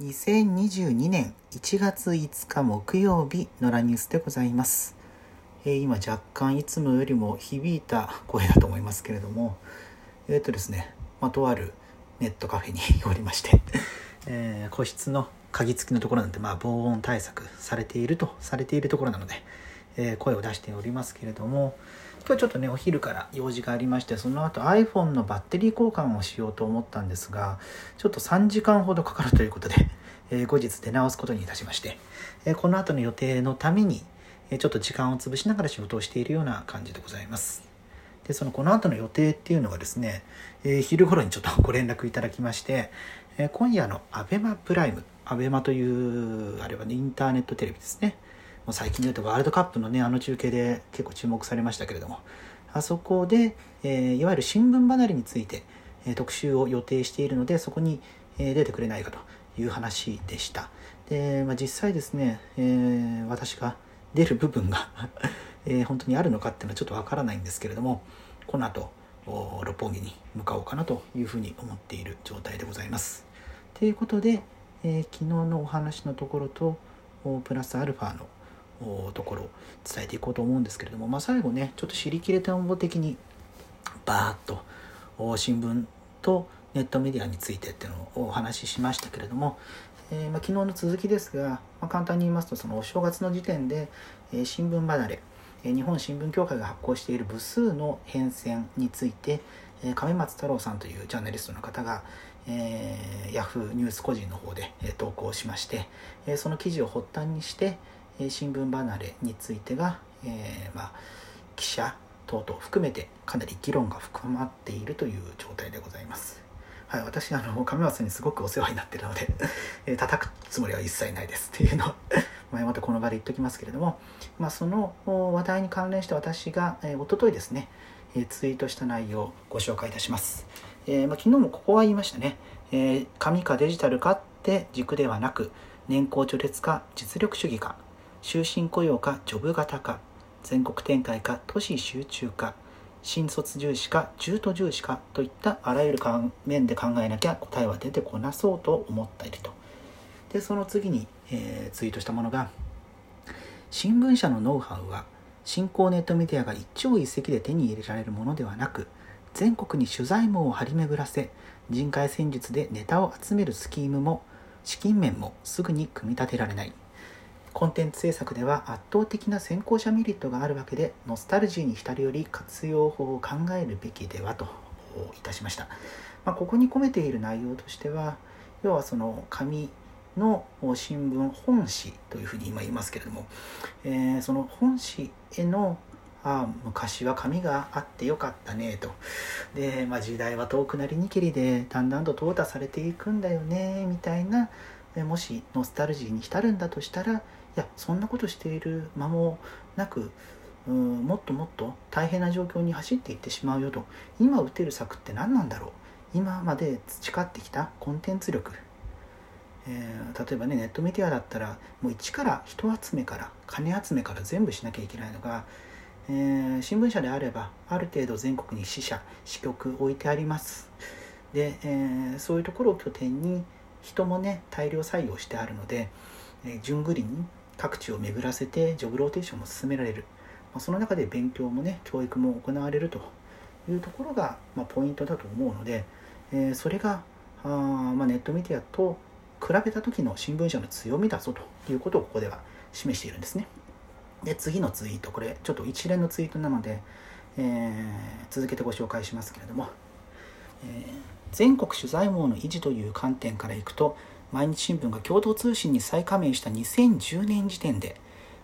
2022年1月5日木曜日のラニュースでございます。えー今若干いつもよりも響いた声だと思いますけれども、えっ、とですね、まあ、とあるネットカフェにおりまして、えー個室の鍵付きのところなんて、まあ、防音対策されているとされているところなので、え声を出しておりますけれども今日ちょっとねお昼から用事がありましてその後 iPhone のバッテリー交換をしようと思ったんですがちょっと3時間ほどかかるということで、えー後日出直すことにいたしまして、えーこの後の予定のために、えーちょっと時間を潰しながら仕事をしているような感じでございます。でそのこの後の予定っていうのがですね、え昼頃にちょっとご連絡いただきまして、え今夜の ABEMA プライム ABEMA というあれはねインターネットテレビですね。う最近で言うとワールドカップのねあの中継で結構注目されましたけれどもあそこで、えーいわゆる新聞離れについて、えー特集を予定しているのでそこに、えー出てくれないかという話でした。で、まあ、実際ですね、えー私が出る部分が、え本当にあるのかっていうのはちょっとわからないんですけれどもこの後六本木に向かおうかなというふうに思っている状態でございます。ということで、えー昨日のお話のところとプラスアルファのところを伝えていこうと思うんですけれども、まあ、最後ねちょっと知りきれたん的にバーッと新聞とネットメディアについてっていうのをお話ししましたけれども、えーまあ、昨日の続きですが、まあ、簡単に言いますとそのお正月の時点で、えー新聞離れえー日本新聞協会が発行している部数の変遷について、え亀松太郎さんというジャーナリストの方が、えー、ヤフーニュース個人の方で、え投稿しまして、えその記事を発端にして、新聞離れについてが、えーまあ、記者等々含めてかなり議論が深まっているという状態でございます。はい、私あの亀松さんにすごくお世話になってるので、えー叩くつもりは一切ないですっていうのを前 またこの場で言っておきますけれども、まあ、その話題に関連して私が、えー、一昨日ですね、えーツイートした内容をご紹介いたします。えーまあ、昨日もここは言いましたね、えー紙かデジタルかって軸ではなく年功序列か実力主義か終身雇用かジョブ型か全国展開か都市集中か新卒重視か中途重視かといったあらゆる面で考えなきゃ答えは出てこなそうと思っていると。でその次に、えーツイートしたものが新聞社のノウハウは新興ネットメディアが一朝一夕で手に入れられるものではなく全国に取材網を張り巡らせ人海戦術でネタを集めるスキームも資金面もすぐに組み立てられない。コンテンツ制作では圧倒的な先行者メリットがあるわけでノスタルジーに浸るより活用法を考えるべきではといたしました、まあ、ここに込めている内容としては要はその紙の新聞本誌というふうに今言いますけれども、えーその本誌へのああ昔は紙があってよかったねと。で、まあ、時代は遠くなりにけりでだんだんと淘汰されていくんだよねみたいな。もしノスタルジーに浸るんだとしたらいやそんなことしている間もなくうんもっともっと大変な状況に走っていってしまうよと。今打てる策って何なんだろう。今まで培ってきたコンテンツ力。えー例えばねネットメディアだったらもう一から人集めから金集めから全部しなきゃいけないのが、えー新聞社であればある程度全国に支社支局置いてあります。で、えーそういうところを拠点に人もね大量採用してあるので、えー順繰りに各地を巡らせてジョブローテーションも進められる、まあその中で勉強もね教育も行われるというところが、まあ、ポイントだと思うので、えーそれがあ、まあ、ネットメディアと比べた時の新聞社の強みだぞということをここでは示しているんですね。で次のツイートこれちょっと一連のツイートなので、えー続けてご紹介しますけれども、えー全国取材網の維持という観点からいくと毎日新聞が共同通信に再加盟した2010年時点で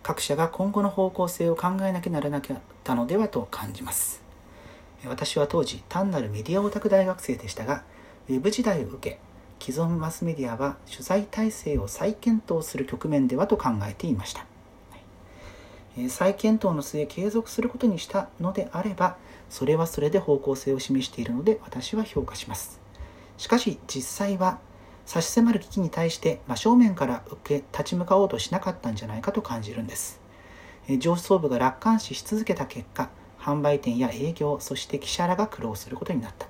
各社が今後の方向性を考えなきゃならなかったのではと感じます。私は当時単なるメディアオタク大学生でしたがウェブ時代を受け既存マスメディアは取材体制を再検討する局面ではと考えていました。再検討の末継続することにしたのであればそれはそれで方向性を示しているので私は評価します。しかし実際は差し迫る危機に対して真正面から受け立ち向かおうとしなかったんじゃないかと感じるんです。上層部が楽観視し続けた結果販売店や営業そして記者らが苦労することになった。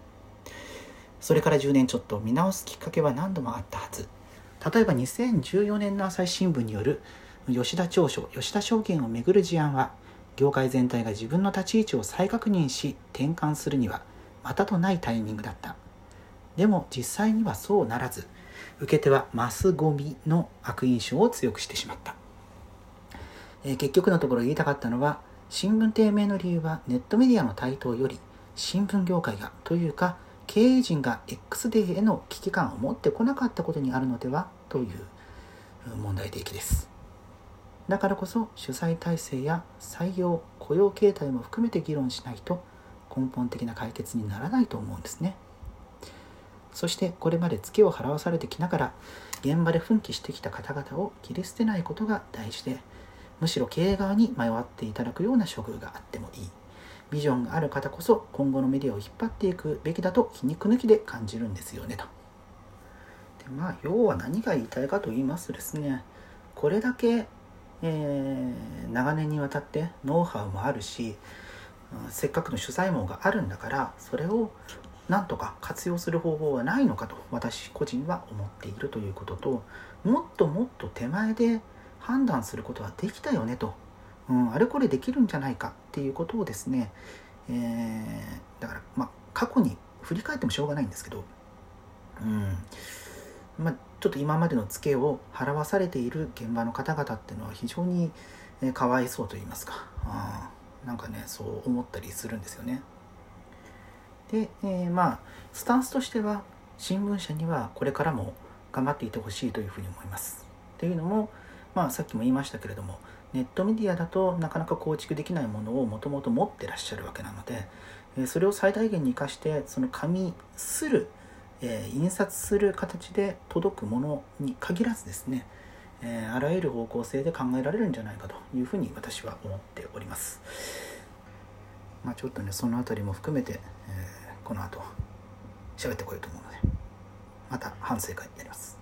それから10年ちょっと見直すきっかけは何度もあったはず。例えば2014年の朝日新聞による吉田長所吉田証券をめぐる事案は業界全体が自分の立ち位置を再確認し転換するにはまたとないタイミングだった。でも実際にはそうならず受け手はマスゴミの悪印象を強くしてしまった、えー、結局のところ言いたかったのは新聞低迷の理由はネットメディアの台頭より新聞業界がというか経営陣が X デーへの危機感を持ってこなかったことにあるのではという問題提起です。だからこそ主催体制や採用雇用形態も含めて議論しないと根本的な解決にならないと思うんですね。そしてこれまでツケを払わされてきながら現場で奮起してきた方々を切り捨てないことが大事でむしろ経営側に迷っていただくような処遇があってもいい。ビジョンがある方こそ今後のメディアを引っ張っていくべきだと皮肉抜きで感じるんですよねと。でまあ要は何が言いたいかと言いますとですねこれだけ、えー、長年にわたってノウハウもあるしせっかくの取材網があるんだからそれをなんとか活用する方法はないのかと私個人は思っているということともっともっと手前で判断することはできたよねと、うん、あれこれできるんじゃないかっていうことをですね、えー、だからまあ過去に振り返ってもしょうがないんですけど、うんまあ、ちょっと今までのツケを払わされている現場の方々っていうのは非常にかわいそうと言いますか、あなんかねそう思ったりするんですよね。で、えー、まあスタンスとしては新聞社にはこれからも頑張っていてほしいというふうに思います。というのも、まあ、さっきも言いましたけれどもネットメディアだとなかなか構築できないものをもともと持ってらっしゃるわけなので、えそれを最大限に生かしてその紙する、え、印刷する形で届くものに限らずですね、え、あらゆる方向性で考えられるんじゃないかというふうに私は思っております。まあ、ちょっとねその辺りも含めて、えー、この後喋ってこようと思うのでまた反省会やります。